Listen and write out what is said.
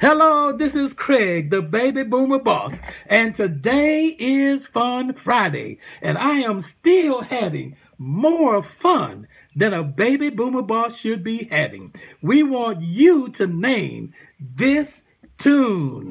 Hello, this is Craig, the baby boomer boss, and today is Fun Friday, and I am still having more fun than a baby boomer boss should be having. We want you to name this tune.